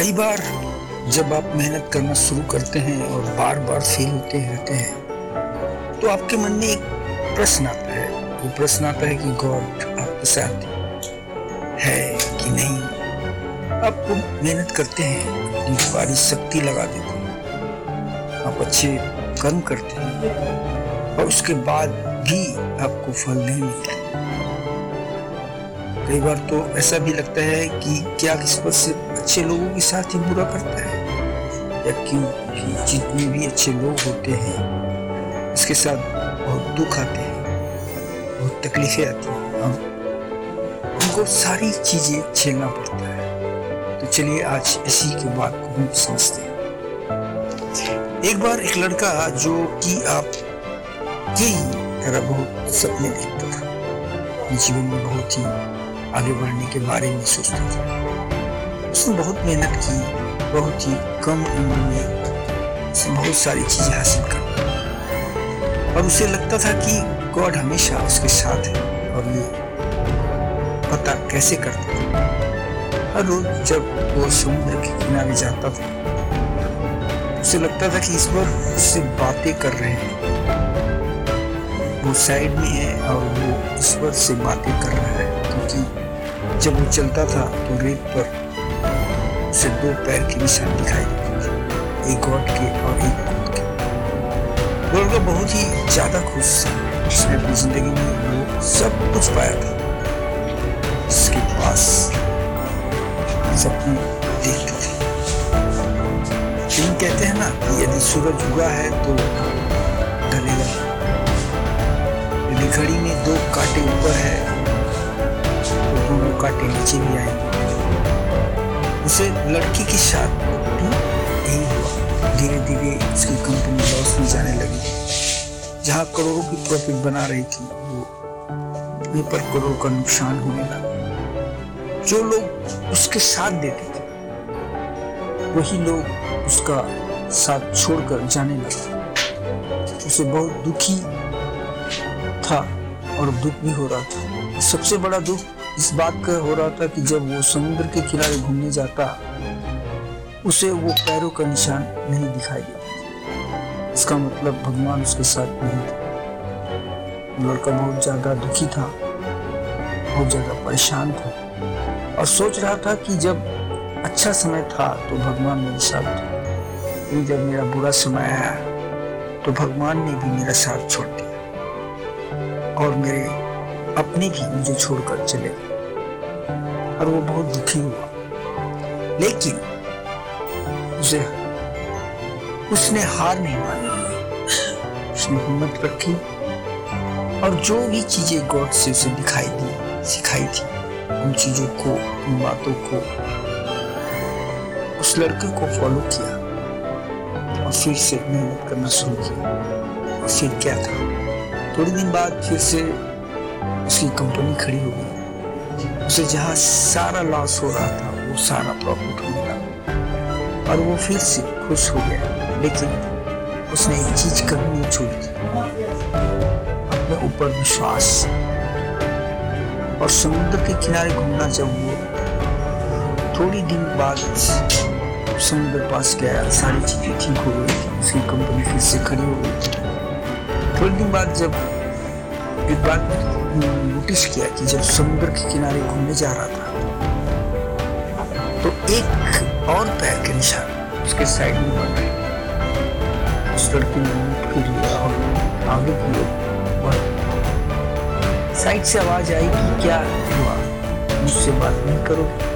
कई बार जब आप मेहनत करना शुरू करते हैं और बार बार फेल होते रहते हैं तो आपके मन में एक प्रश्न आता है। वो प्रश्न आता है कि गॉड आपके साथ है कि नहीं? आप मेहनत करते हैं, अपनी सारी शक्ति लगा देते हैं, आप अच्छे कर्म करते हैं, और उसके बाद भी आपको फल नहीं मिलता। कई बार तो ऐसा भी लगता है कि क्या किस्मत से अच्छे लोगों के साथ ही बुरा करता है या क्यों कि जितने भी अच्छे लोग होते हैं, उसके साथ बहुत दुख आते हैं, बहुत तकलीफें आती हैं। और उनको सारी चीज़ें झेलना पड़ता है। तो चलिए आज इसी के बात को हम समझते हैं। एक बार एक लड़का जो कि आप यही तरह बहुत सपने देखता था जीवन में बहुत ही आगे बढ़ने के बारे में सोचता था। उसने बहुत मेहनत की, बहुत ही कम उम्र में उसने बहुत सारी चीज़ें हासिल कर और उसे लगता था कि गॉड हमेशा उसके साथ है और ये पता कैसे करता था हर रोज जब वो समुद्र के किनारे जाता था, उसे लगता था कि इस बार उससे बातें कर रहे हैं। वो साइड में है और वो ईश्वर से बातें कर रहा है, क्योंकि जब वो चलता था तो रेत पर उसे दो पैर के निशान दिखाई देते थे एक गॉड के और एक खुद के। वो बहुत ही ज़्यादा खुश था उसने अपनी ज़िंदगी में वो सब कुछ पाया था। जिसके पास सपने देखते थे। लेकिन कहते हैं ना कि यदि सूरज उगा है तो ढलेगा यदि घड़ी में दो कांटे ऊपर है तो दोनों कांटे नीचे भी आए उसे लड़की के साथ यही हुआ। धीरे धीरे उसकी कंपनी लॉस में जाने लगी। जहाँ करोड़ों की प्रॉफिट बना रही थी, वो पर करोड़ों का नुकसान होने लगा। जो लोग उसके साथ देते थे, वही लोग उसका साथ छोड़कर जाने लगा। उसे बहुत दुखी था और दुख भी हो रहा था। सबसे बड़ा दुख इस बात का हो रहा था कि जब वो समुद्र के किनारे घूमने जाता, उसे वो पैरों का निशान नहीं दिखाई देता इसका मतलब भगवान उसके साथ नहीं था। लड़का बहुत ज़्यादा दुखी था, बहुत ज़्यादा परेशान था और सोच रहा था कि जब अच्छा समय था तो भगवान मेरे साथ था। जब मेरा बुरा समय आया तो भगवान ने भी मेरा साथ छोड़ दिया और मेरे अपने भी मुझे छोड़कर चले गए। और वो बहुत दुखी हुआ। लेकिन उसे उसने हार नहीं मानी। उसने हिम्मत रखी और जो भी चीज़ें गॉड से उसे दिखाई दी, सिखाई थी, उन चीज़ों को, उन बातों को उस लड़के को फॉलो किया और फिर से मेहनत करना शुरू किया। और फिर क्या था? थोड़ी दिन बाद फिर से उसकी कंपनी खड़ी हो गई। उसे जहाँ सारा लॉस हो रहा था, वो सारा प्रॉफिट हो गया और वो फिर से खुश हो गया, लेकिन उसने एक चीज़ कभी नहीं छोड़ी अपने ऊपर विश्वास। और समुद्र के किनारे घूमना जब वो थोड़ी दिन बाद समुद्र पास गया, सारी चीज़ें ठीक हो गई थी उसकी कंपनी फिर से खड़ी हो गई। थी थोड़ी दिन बाद जब एक बार नोटिस किया कि जब समुद्र के किनारे घूमने जा रहा था तो एक और पैर के निशान उसके साइड में बन रहे उस लड़की ने मुँह फिर लिया और आगे की ओर साइड से आवाज़ आई कि क्या हुआ? मुझसे बात नहीं करोगे?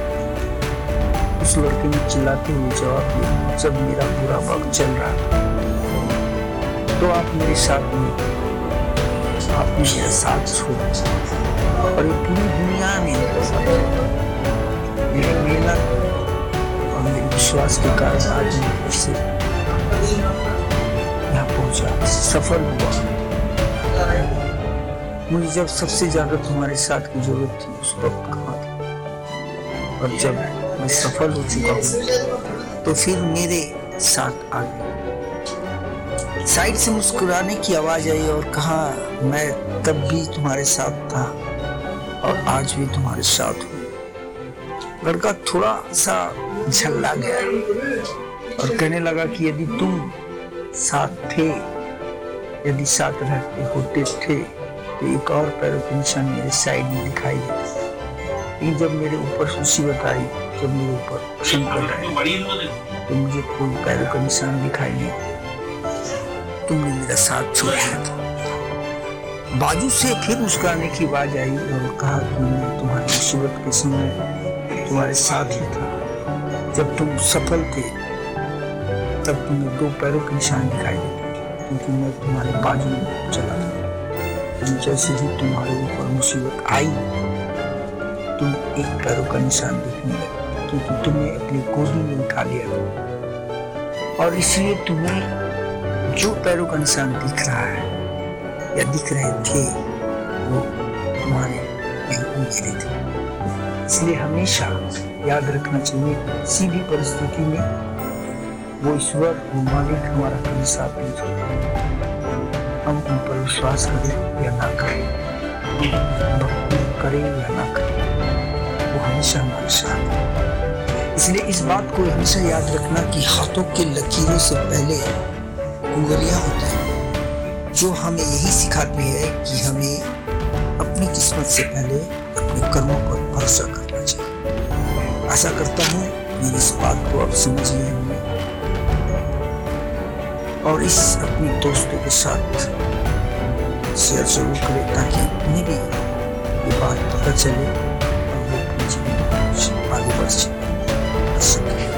उस लड़के ने चिल्लाते हुए जवाब दिया, जब मेरा बुरा वक्त चल रहा था तो आप मेरे साथ में साथ और पूरी दुनिया मेहनत और मेरे विश्वास के कारण आज मैं यहाँ सफल हुआ। मुझे जब सबसे ज़्यादा तुम्हारे साथ की ज़रूरत थी, उस वक्त कहा था? और जब मैं सफल हो चुका हूँ तो फिर मेरे साथ आ गया साइड से मुस्कुराने की आवाज़ आई और कहा, मैं तब भी तुम्हारे साथ था और आज भी तुम्हारे साथ हूँ। लड़का थोड़ा सा झल्ला गया और कहने लगा कि यदि तुम साथ थे, यदि साथ रहते होते थे तो एक और पैरों के निशान मेरे साइड में दिखाई देता। लेकिन जब मेरे ऊपर मुसीबत आई जब मेरे ऊपर आए तो मुझे कोई पैरों का निशान दिखाई नहीं तुमने मेरा साथ छोड़ था बाजू से फिर मुस्कुराने की आवाज़ आई और कहा कि मैं तुम्हारी मुसीबत के समय तुम्हारे साथ ही था। जब तुम सफल थे, तब तुम्हें दो पैरों के निशान दिखाई देते क्योंकि मैं तुम्हारे बाजू में चला था। जैसे ही तुम्हारे ऊपर मुसीबत आई, तुम एक पैरों का निशान दिखने लगे, क्योंकि तुम्हें अपनी गोदी में उठा लिया और इसलिए तुम्हें जो पैरों का निशान दिख रहा है या दिख रहे थे, वो तुम्हारे नहीं मेरे थे। इसलिए हमेशा याद रखना चाहिए किसी भी परिस्थिति में वो ईश्वर, वो मालिक हमारा कभी साथ नहीं छोड़ता हम उन पर विश्वास करें या ना करें करें या ना करें, वो हमेशा हमारे साथ इसलिए इस बात को हमेशा याद रखना कि हाथों के लकीरों से पहले उंगलियाँ होती हैं, जो हमें यही सिखाती है कि हमें अपनी किस्मत से पहले अपने कर्मों पर भरोसा करना चाहिए। आशा करता हूँ मेरी इस बात को आप समझ गए होंगे। और इस अपने दोस्तों के साथ शेयर ज़रूर करें, ताकि उन्हें भी ये बात पता चले और वो अपने जीवन में आगे बढ़ सके।